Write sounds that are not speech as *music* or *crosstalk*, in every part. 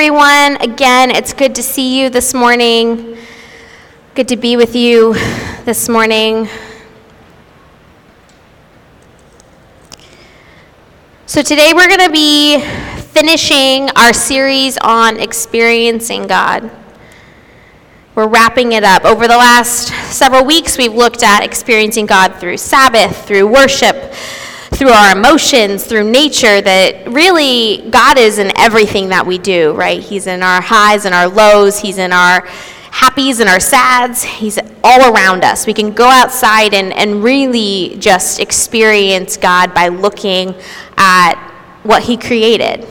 everyone. Again, it's good to see you this morning. Good to be with you this morning. So, today we're going to be finishing our series on experiencing God. We're wrapping it up. Over the last several weeks, we've looked at experiencing God through Sabbath, through worship, through our emotions, through nature, that really God is in everything that we do, right? He's in our highs and our lows, He's in our happies and our sads, He's all around us. We can go outside and, and really just experience God by looking at what He created.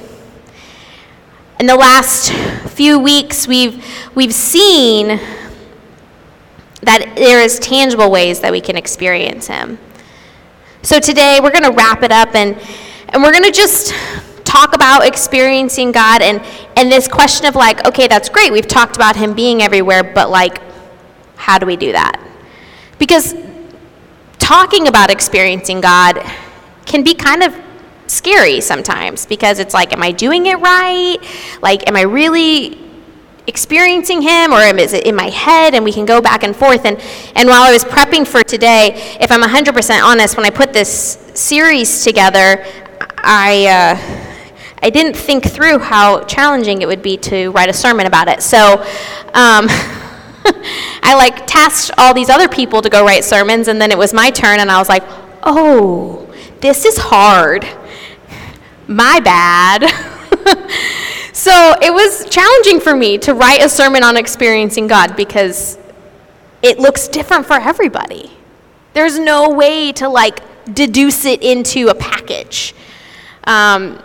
In the last few weeks, we've, we've seen that there is tangible ways that we can experience Him. So today we're going to wrap it up and, and we're going to just talk about experiencing God and, and this question of like, okay, that's great. We've talked about Him being everywhere, but like, how do we do that? Because talking about experiencing God can be kind of scary sometimes because it's like, am I doing it right? Like, am I really experiencing him or is it in my head and we can go back and forth. And, and while i was prepping for today if i'm 100% honest when i put this series together i uh, i didn't think through how challenging it would be to write a sermon about it. So um, *laughs* i like tasked all these other people to go write sermons and then it was my turn and i was like oh this is hard. My bad *laughs* So it was challenging for me to write a sermon on experiencing God because it looks different for everybody. There's no way to like deduce it into a package. Um,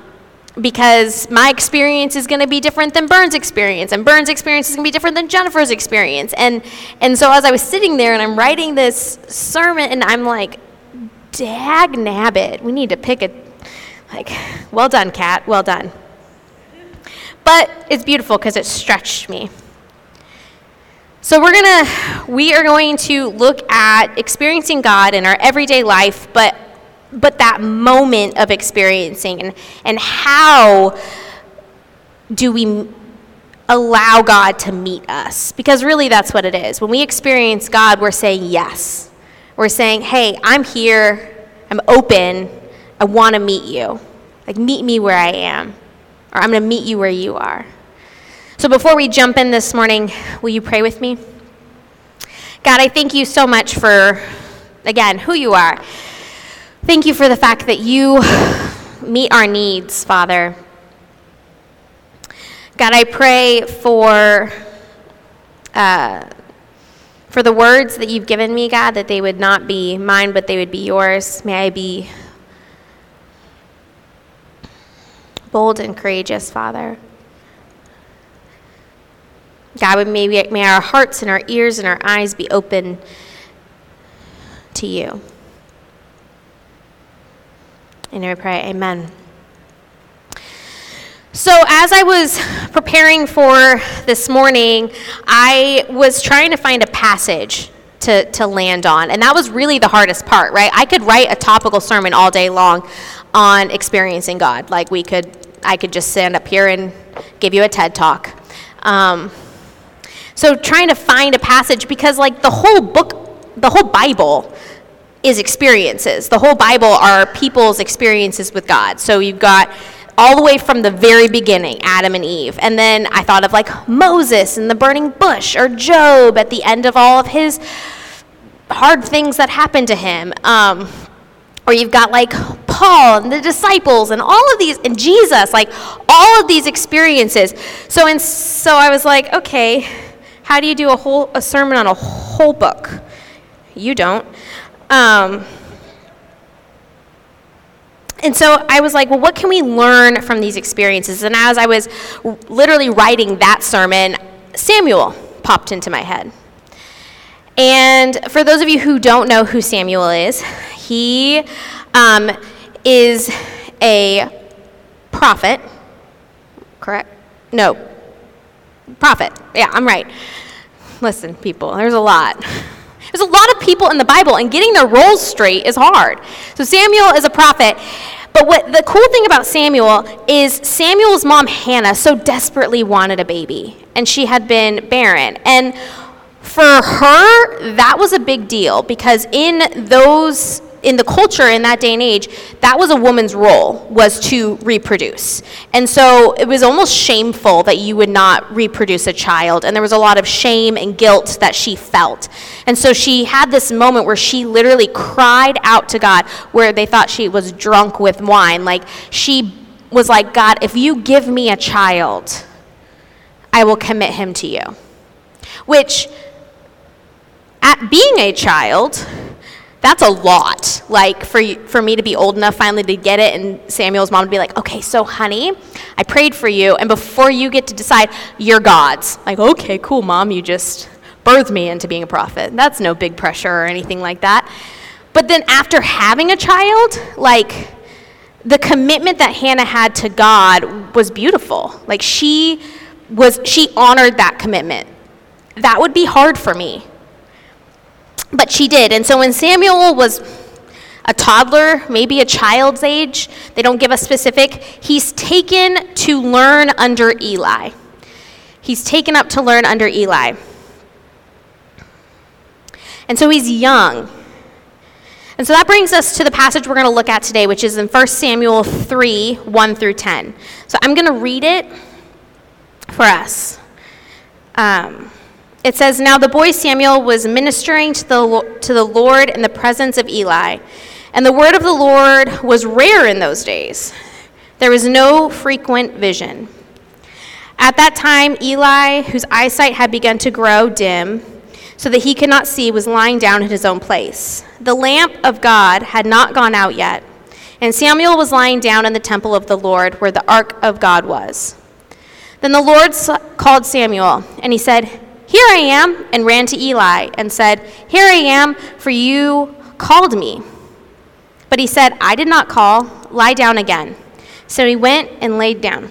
because my experience is going to be different than Burns' experience, and Burns' experience is going to be different than Jennifer's experience. And, and so as I was sitting there and I'm writing this sermon, and I'm like, dag nabbit, we need to pick a, like, well done, Kat, well done. But it's beautiful because it stretched me. So we're going to we are going to look at experiencing God in our everyday life, but but that moment of experiencing and and how do we allow God to meet us? Because really that's what it is. When we experience God, we're saying yes. We're saying, "Hey, I'm here. I'm open. I want to meet you. Like meet me where I am." Or I'm going to meet you where you are. So before we jump in this morning, will you pray with me? God, I thank you so much for, again, who you are. Thank you for the fact that you meet our needs, Father. God, I pray for. Uh, for the words that you've given me, God, that they would not be mine, but they would be yours. May I be bold and courageous, Father. God, may, we, may our hearts and our ears and our eyes be open to you. And I pray, Amen. So, as I was preparing for this morning, I was trying to find a passage to, to land on. And that was really the hardest part, right? I could write a topical sermon all day long on experiencing God. Like, we could I could just stand up here and give you a TED talk. Um, so trying to find a passage because like the whole book, the whole Bible is experiences. The whole Bible are people's experiences with God. So you've got all the way from the very beginning, Adam and Eve. And then I thought of like Moses and the burning bush or Job at the end of all of his hard things that happened to him. Um, or you've got like Paul and the disciples and all of these, and Jesus, like all of these experiences. So, and so I was like, okay, how do you do a whole a sermon on a whole book? You don't. Um, and so I was like, well, what can we learn from these experiences? And as I was literally writing that sermon, Samuel popped into my head. And for those of you who don't know who Samuel is, he um, is a prophet, correct? No, prophet. Yeah, I'm right. Listen, people, there's a lot. There's a lot of people in the Bible, and getting their roles straight is hard. So Samuel is a prophet, But what the cool thing about Samuel is Samuel's mom, Hannah, so desperately wanted a baby, and she had been barren. And for her, that was a big deal because in those in the culture in that day and age, that was a woman's role was to reproduce. And so it was almost shameful that you would not reproduce a child and there was a lot of shame and guilt that she felt. And so she had this moment where she literally cried out to God where they thought she was drunk with wine. Like she was like, "God, if you give me a child, I will commit him to you." Which at being a child, that's a lot. Like for for me to be old enough finally to get it, and Samuel's mom to be like, "Okay, so honey, I prayed for you, and before you get to decide, you're God's." Like, okay, cool, mom, you just birthed me into being a prophet. That's no big pressure or anything like that. But then after having a child, like the commitment that Hannah had to God was beautiful. Like she was she honored that commitment. That would be hard for me but she did. And so when Samuel was a toddler, maybe a child's age, they don't give a specific, he's taken to learn under Eli. He's taken up to learn under Eli. And so he's young. And so that brings us to the passage we're going to look at today, which is in 1 Samuel 3 1 through 10. So I'm going to read it for us. Um, it says, Now the boy Samuel was ministering to the, to the Lord in the presence of Eli. And the word of the Lord was rare in those days. There was no frequent vision. At that time, Eli, whose eyesight had begun to grow dim, so that he could not see, was lying down in his own place. The lamp of God had not gone out yet, and Samuel was lying down in the temple of the Lord, where the ark of God was. Then the Lord called Samuel, and he said, here I am, and ran to Eli and said, Here I am, for you called me. But he said, I did not call, lie down again. So he went and laid down.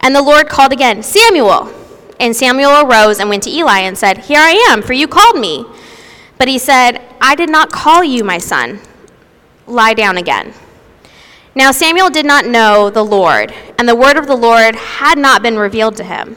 And the Lord called again, Samuel. And Samuel arose and went to Eli and said, Here I am, for you called me. But he said, I did not call you, my son. Lie down again. Now Samuel did not know the Lord, and the word of the Lord had not been revealed to him.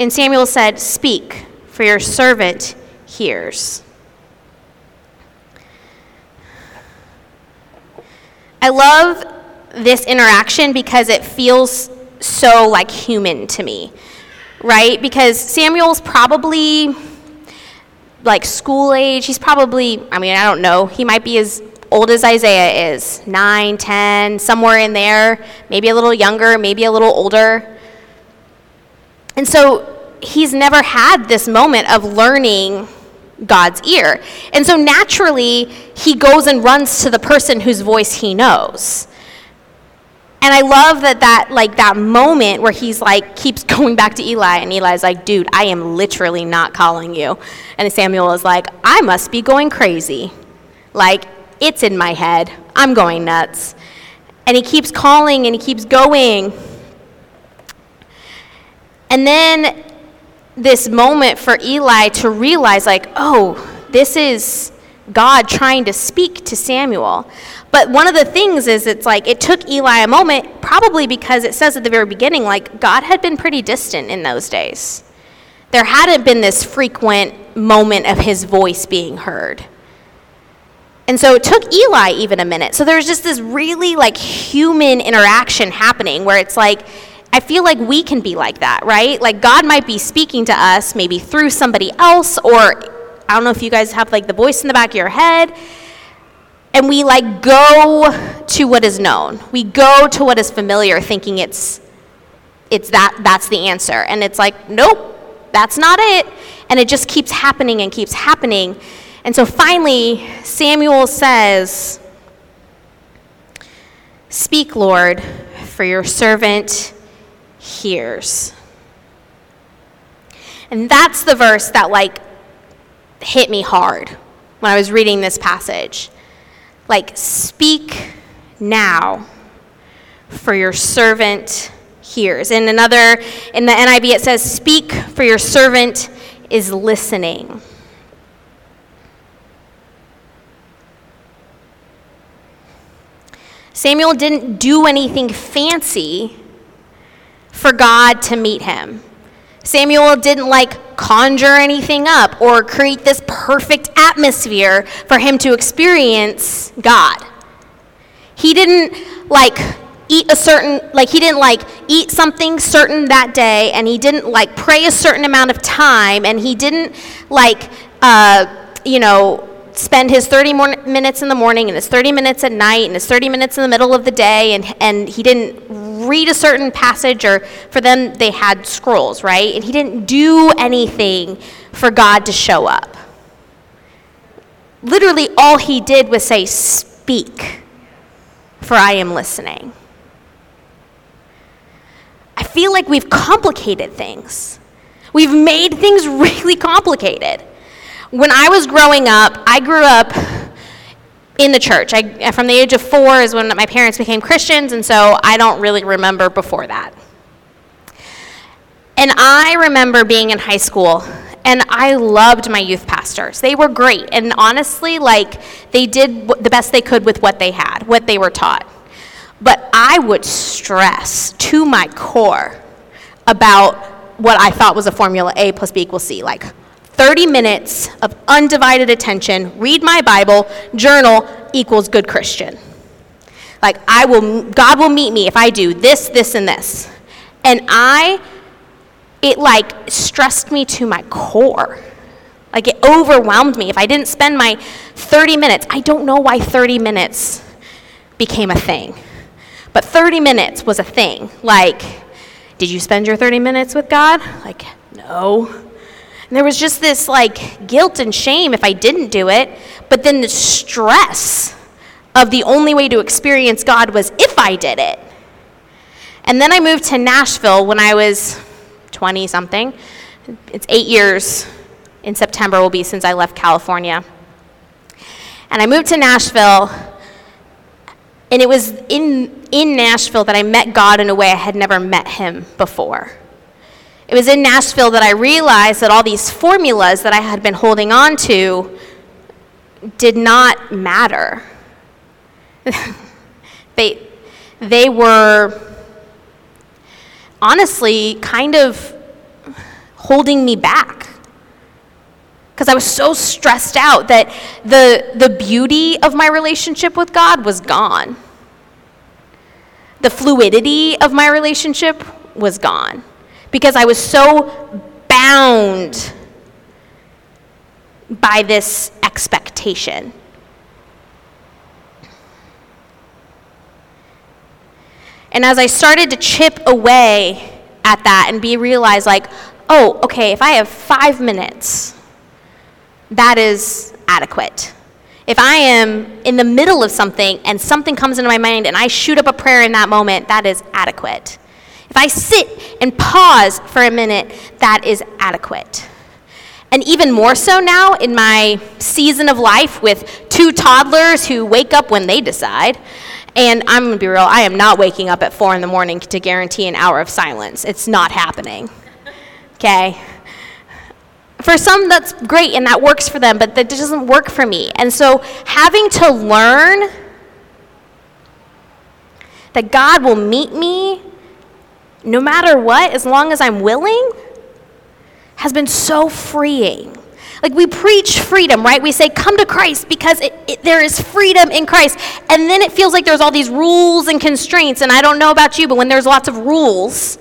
And Samuel said, Speak, for your servant hears. I love this interaction because it feels so like human to me, right? Because Samuel's probably like school age. He's probably, I mean, I don't know, he might be as old as Isaiah is nine, ten, somewhere in there, maybe a little younger, maybe a little older. And so he's never had this moment of learning God's ear. And so naturally, he goes and runs to the person whose voice he knows. And I love that that like that moment where he's like keeps *laughs* going back to Eli and Eli's like, "Dude, I am literally not calling you." And Samuel is like, "I must be going crazy." Like it's in my head. I'm going nuts. And he keeps calling and he keeps going. And then this moment for Eli to realize, like, oh, this is God trying to speak to Samuel. But one of the things is it's like it took Eli a moment, probably because it says at the very beginning, like, God had been pretty distant in those days. There hadn't been this frequent moment of his voice being heard. And so it took Eli even a minute. So there's just this really like human interaction happening where it's like, I feel like we can be like that, right? Like God might be speaking to us maybe through somebody else, or I don't know if you guys have like the voice in the back of your head. And we like go to what is known. We go to what is familiar thinking it's it's that that's the answer. And it's like, nope, that's not it. And it just keeps happening and keeps happening. And so finally Samuel says, Speak, Lord, for your servant hears. And that's the verse that, like, hit me hard when I was reading this passage. Like, speak now, for your servant hears. In another, in the NIV, it says, Speak, for your servant is listening. Samuel didn't do anything fancy for God to meet him. Samuel didn't like conjure anything up or create this perfect atmosphere for him to experience God. He didn't like eat a certain like he didn't like eat something certain that day and he didn't like pray a certain amount of time and he didn't like uh, you know spend his 30 minutes in the morning and his 30 minutes at night and his 30 minutes in the middle of the day and, and he didn't read a certain passage or for them they had scrolls right? And he didn't do anything for god to show up. Literally all he did was say speak for i am listening. I feel like we've complicated things. We've made things *laughs* really complicated. When I was growing up, I grew up in the church. I, from the age of four is when my parents became Christians, and so I don't really remember before that. And I remember being in high school, and I loved my youth pastors. They were great, and honestly, like, they did the best they could with what they had, what they were taught. But I would stress to my core about what I thought was a formula A plus B equals C. Like, 30 minutes of undivided attention, read my Bible, journal equals good Christian. Like, I will, God will meet me if I do this, this, and this. And I, it like stressed me to my core. Like, it overwhelmed me. If I didn't spend my 30 minutes, I don't know why 30 minutes became a thing. But 30 minutes was a thing. Like, did you spend your 30 minutes with God? Like, no. And there was just this like guilt and shame if I didn't do it, but then the stress of the only way to experience God was if I did it. And then I moved to Nashville when I was 20 something. It's eight years in September will be since I left California. And I moved to Nashville, and it was in, in Nashville that I met God in a way I had never met him before. It was in Nashville that I realized that all these formulas that I had been holding on to did not matter. *laughs* they, they were honestly kind of holding me back because I was so stressed out that the, the beauty of my relationship with God was gone. The fluidity of my relationship was gone because I was so bound by this expectation. And as I started to chip away at that and be realized, like, oh, okay, if I have five minutes, that is adequate. If I am in the middle of something and something comes into my mind and I shoot up a prayer in that moment, that is adequate. If I sit and pause for a minute, that is adequate. And even more so now in my season of life with two toddlers who wake up when they decide. And I'm gonna be real, I am not waking up at four in the morning to guarantee an hour of silence. It's not happening. Okay? For some, that's great and that works for them, but that doesn't work for me. And so having to learn that God will meet me no matter what, as long as I'm willing, has been so freeing. Like we preach freedom, right? We say, come to Christ because it, it, there is freedom in Christ. And then it feels like there's all these rules and constraints. And I don't know about you, but when there's lots of rules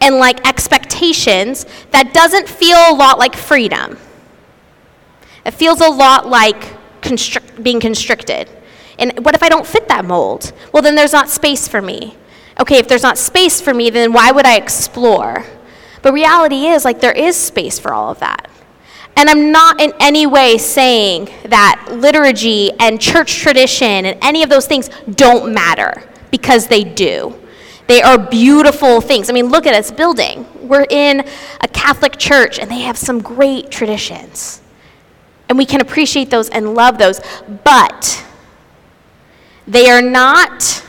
and like expectations, that doesn't feel a lot like freedom. It feels a lot like being constricted. And what if I don't fit that mold? Well, then there's not space for me okay, if there's not space for me, then why would I explore? But reality is, like, there is space for all of that. And I'm not in any way saying that liturgy and church tradition and any of those things don't matter. because they do. They are beautiful things. I mean, look at this building. We're in a Catholic church and they have some great traditions. And we can appreciate those and love those. But they are not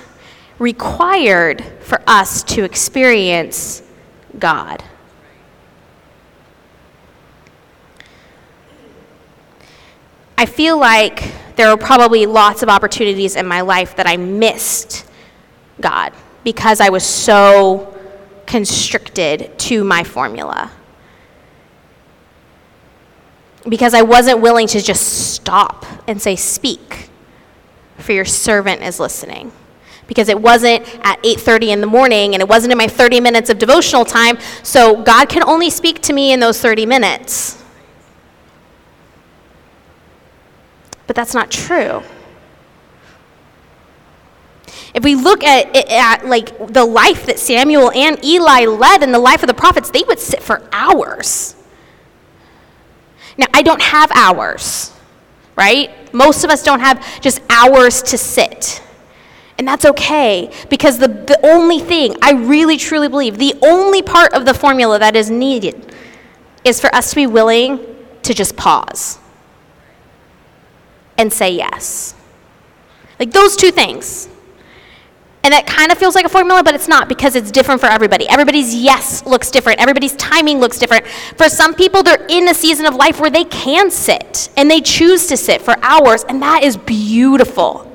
required for us to experience God. I feel like there are probably lots of opportunities in my life that I missed God because I was so constricted to my formula. Because I wasn't willing to just stop and say, Speak, for your servant is listening. Because it wasn't at 8:30 in the morning and it wasn't in my 30 minutes of devotional time, so God can only speak to me in those 30 minutes. But that's not true. If we look at, at like the life that Samuel and Eli led in the life of the prophets, they would sit for hours. Now, I don't have hours, right? Most of us don't have just hours to sit. And that's okay because the, the only thing I really truly believe, the only part of the formula that is needed is for us to be willing to just pause and say yes. Like those two things. And that kind of feels like a formula, but it's not because it's different for everybody. Everybody's yes looks different. Everybody's timing looks different. For some people, they're in a season of life where they can sit and they choose to sit for hours, and that is beautiful.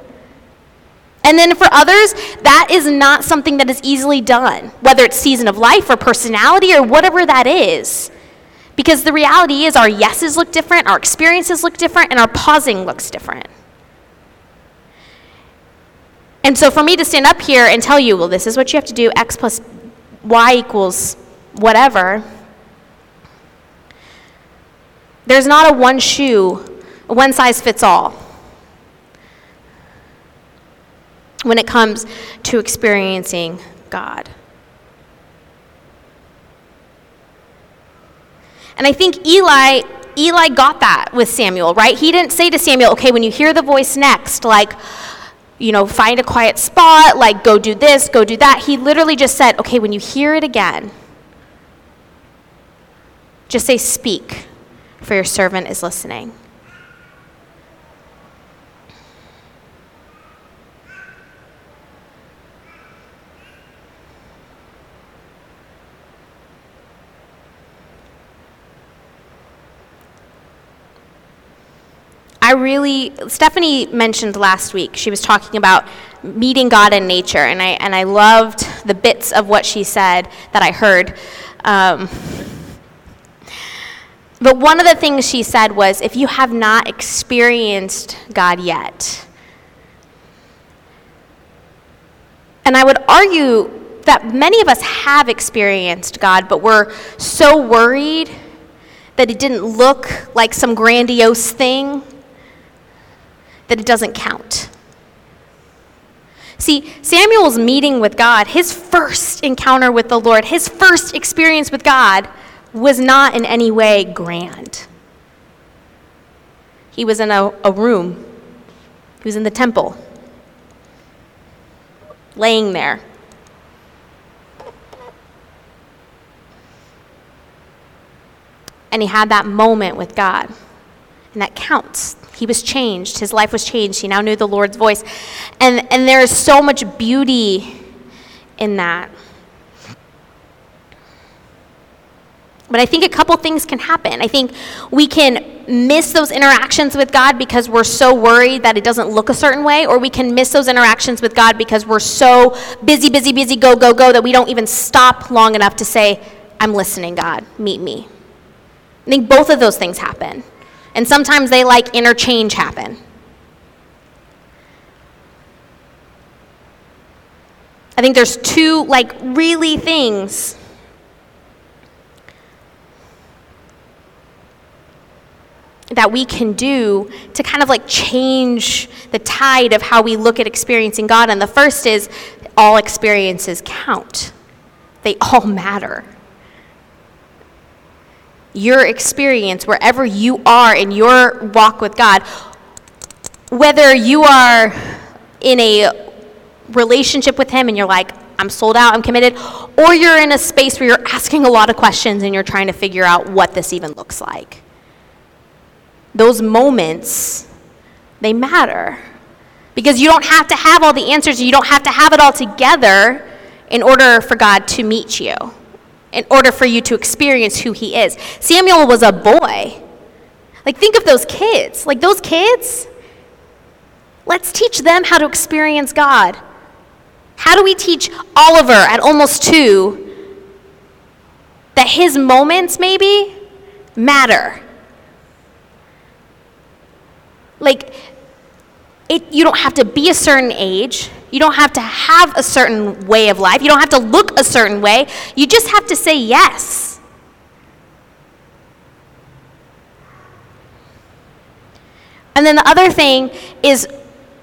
And then for others, that is not something that is easily done, whether it's season of life or personality or whatever that is. Because the reality is, our yeses look different, our experiences look different, and our pausing looks different. And so for me to stand up here and tell you, well, this is what you have to do, x plus y equals whatever, there's not a one shoe, one size fits all when it comes to experiencing God. And I think Eli Eli got that with Samuel, right? He didn't say to Samuel, okay, when you hear the voice next, like, you know, find a quiet spot, like, go do this, go do that. He literally just said, okay, when you hear it again, just say, speak, for your servant is listening. Really, Stephanie mentioned last week, she was talking about meeting God in nature, and I, and I loved the bits of what she said that I heard. Um, but one of the things she said was if you have not experienced God yet, and I would argue that many of us have experienced God, but we're so worried that it didn't look like some grandiose thing that it doesn't count. See, Samuel's meeting with God, his first encounter with the Lord, his first experience with God, was not in any way grand. He was in a, a room, he was in the temple, laying there. And he had that moment with God, and that counts. He was changed. His life was changed. He now knew the Lord's voice. And, and there is so much beauty in that. But I think a couple things can happen. I think we can miss those interactions with God because we're so worried that it doesn't look a certain way, or we can miss those interactions with God because we're so busy, busy, busy, go, go, go that we don't even stop long enough to say, I'm listening, God, meet me. I think both of those things happen. And sometimes they like interchange happen. I think there's two, like, really things. That we can do to kind of like change the tide of how we look at experiencing God. And the first is all experiences count, they all matter your experience, wherever you are in your walk with God, whether you are in a relationship with Him and you're like, I'm sold out, I'm committed, or you're in a space where you're asking a lot of questions and you're trying to figure out what this even looks like. Those moments, they matter. Because you don't have to have all the answers, you don't have to have it all together in order for God to meet you, in order for you to experience who He is. Samuel was a boy. Like, think of those kids. Like, those kids, let's teach them how to experience God. How do we teach Oliver at almost two that his moments maybe matter? Like, it, you don't have to be a certain age. You don't have to have a certain way of life. You don't have to look a certain way. You just have to say yes. And then the other thing is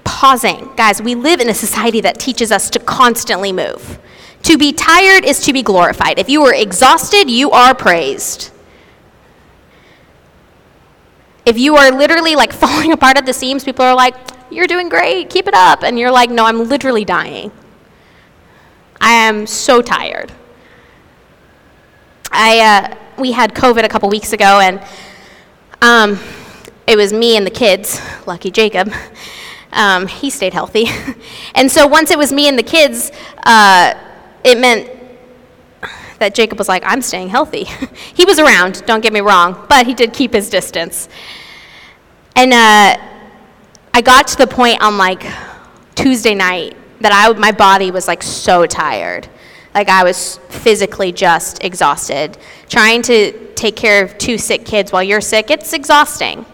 pausing. Guys, we live in a society that teaches us to constantly move. To be tired is to be glorified. If you are exhausted, you are praised. If you are literally like *laughs* falling apart at the seams, people are like, You're doing great, keep it up. And you're like, No, I'm literally dying. I am so tired. I, uh, we had COVID a couple weeks ago, and um, it was me and the kids, lucky Jacob. *laughs* Um, he stayed healthy. *laughs* and so once it was me and the kids, uh, it meant that Jacob was like, I'm staying healthy. *laughs* he was around, don't get me wrong, but he did keep his distance. And uh, I got to the point on like Tuesday night that I, my body was like so tired. Like I was physically just exhausted. Trying to take care of two sick kids while you're sick, it's exhausting.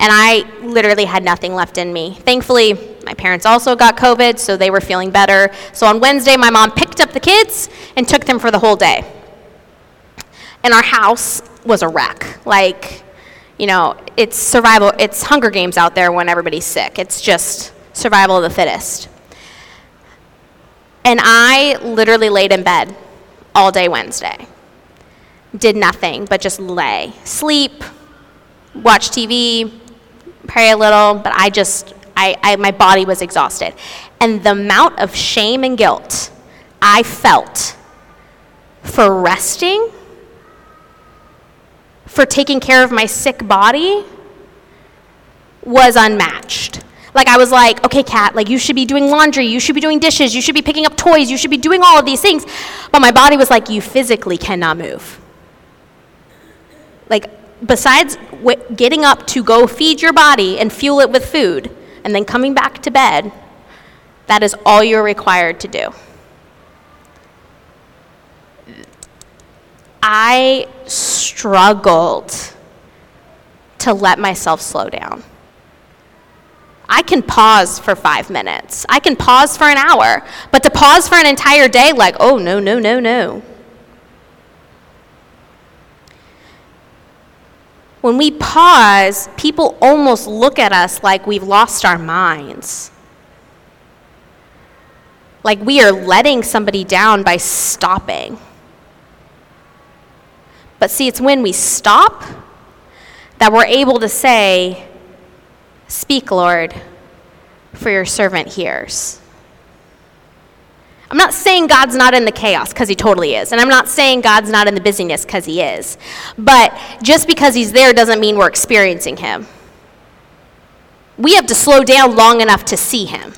And I literally had nothing left in me. Thankfully, my parents also got COVID, so they were feeling better. So on Wednesday, my mom picked up the kids and took them for the whole day. And our house was a wreck. Like, you know, it's survival, it's Hunger Games out there when everybody's sick. It's just survival of the fittest. And I literally laid in bed all day Wednesday. Did nothing but just lay, sleep, watch TV, pray a little, but I just, I, I, my body was exhausted. And the amount of shame and guilt I felt for resting, for taking care of my sick body, was unmatched. Like I was like, okay, Kat, like you should be doing laundry, you should be doing dishes, you should be picking up toys, you should be doing all of these things. But my body was like, you physically cannot move. Like besides getting up to go feed your body and fuel it with food, and then coming back to bed, that is all you're required to do. I struggled to let myself slow down. I can pause for five minutes. I can pause for an hour. But to pause for an entire day, like, oh, no, no, no, no. When we pause, people almost look at us like we've lost our minds. Like we are letting somebody down by stopping. But see, it's when we stop that we're able to say, Speak, Lord, for your servant hears. I'm not saying God's not in the chaos, because He totally is. And I'm not saying God's not in the busyness, because He is. But just because He's there doesn't mean we're experiencing Him. We have to slow down long enough to see Him.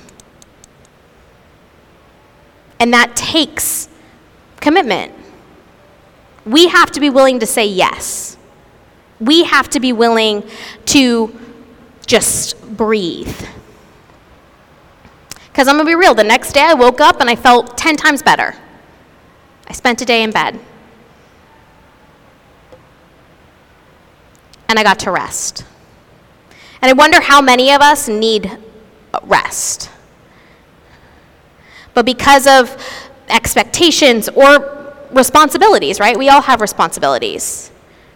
And that takes commitment. We have to be willing to say yes. We have to be willing to just breathe because I'm going to be real, the next day I woke up and I felt 10 times better. I spent a day in bed. And I got to rest. And I wonder how many of us need rest. But because of expectations or responsibilities, right? We all have responsibilities.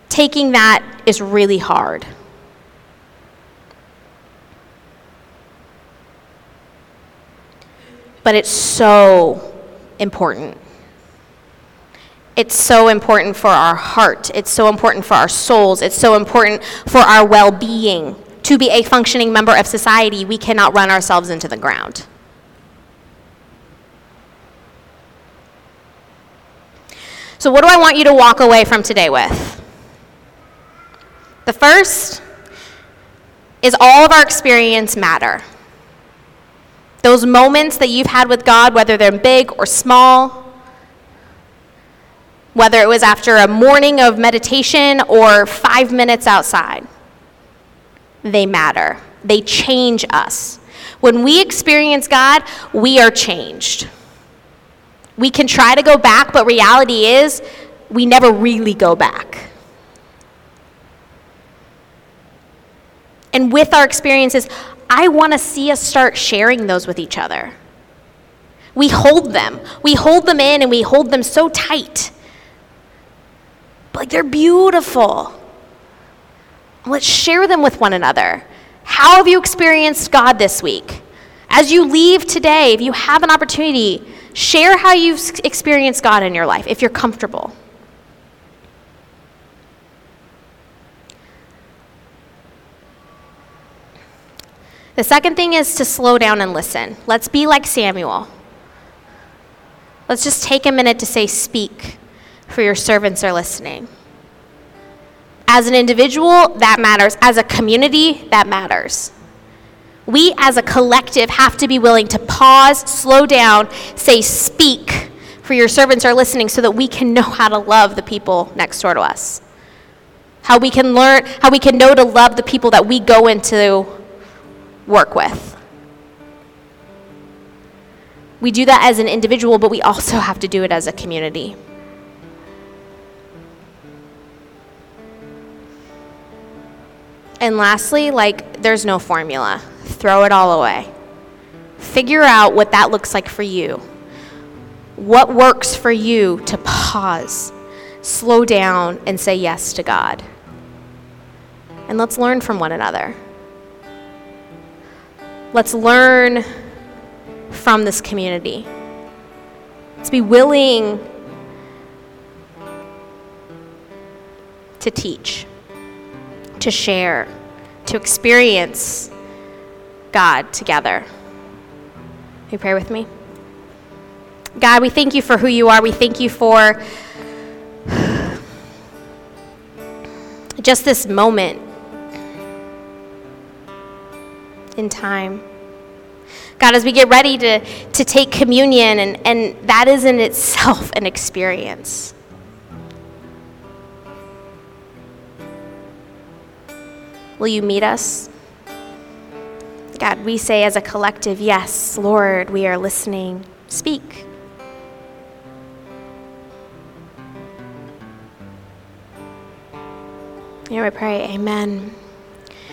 Taking that is really hard. but it's so important. It's so important for our heart. It's so important for our souls. It's so important for our well being. To be a functioning member of society, we cannot run ourselves into the ground. So, what do I want you to walk away from today with? The first is all of our experience matter. Those moments that you've had with God, whether they're big or small, whether it was after a morning of meditation or five minutes outside, they matter. They change us. When we experience God, we are changed. We can try to go back, but reality is we never really go back. And with our experiences, I want to see us start sharing those with each other. We hold them. We hold them in and we hold them so tight. But like they're beautiful. Let's share them with one another. How have you experienced God this week? As you leave today, if you have an opportunity, share how you've experienced God in your life if you're comfortable. The second thing is to slow down and listen. Let's be like Samuel. Let's just take a minute to say, Speak, for your servants are listening. As an individual, that matters. As a community, that matters. We as a collective have to be willing to pause, slow down, say, Speak, for your servants are listening, so that we can know how to love the people next door to us. How we can learn, how we can know to love the people that we go into work with. We do that as an individual, but we also have to do it as a community. And lastly, like, there's no formula. Throw it all away. Figure out what that looks like for you. What works for you to pause, slow down, and say yes to God. And let's learn from one another. Let's learn from this community. Let's be willing to teach, to share, to experience God together. you pray with me? God, we thank you for who you are. We thank you for *sighs* just this moment in time. God, as we get ready to, to take communion, and, and that is in itself an experience. Will you meet us? God, we say as a collective, yes, Lord, we are listening. Speak. Here we pray, Amen.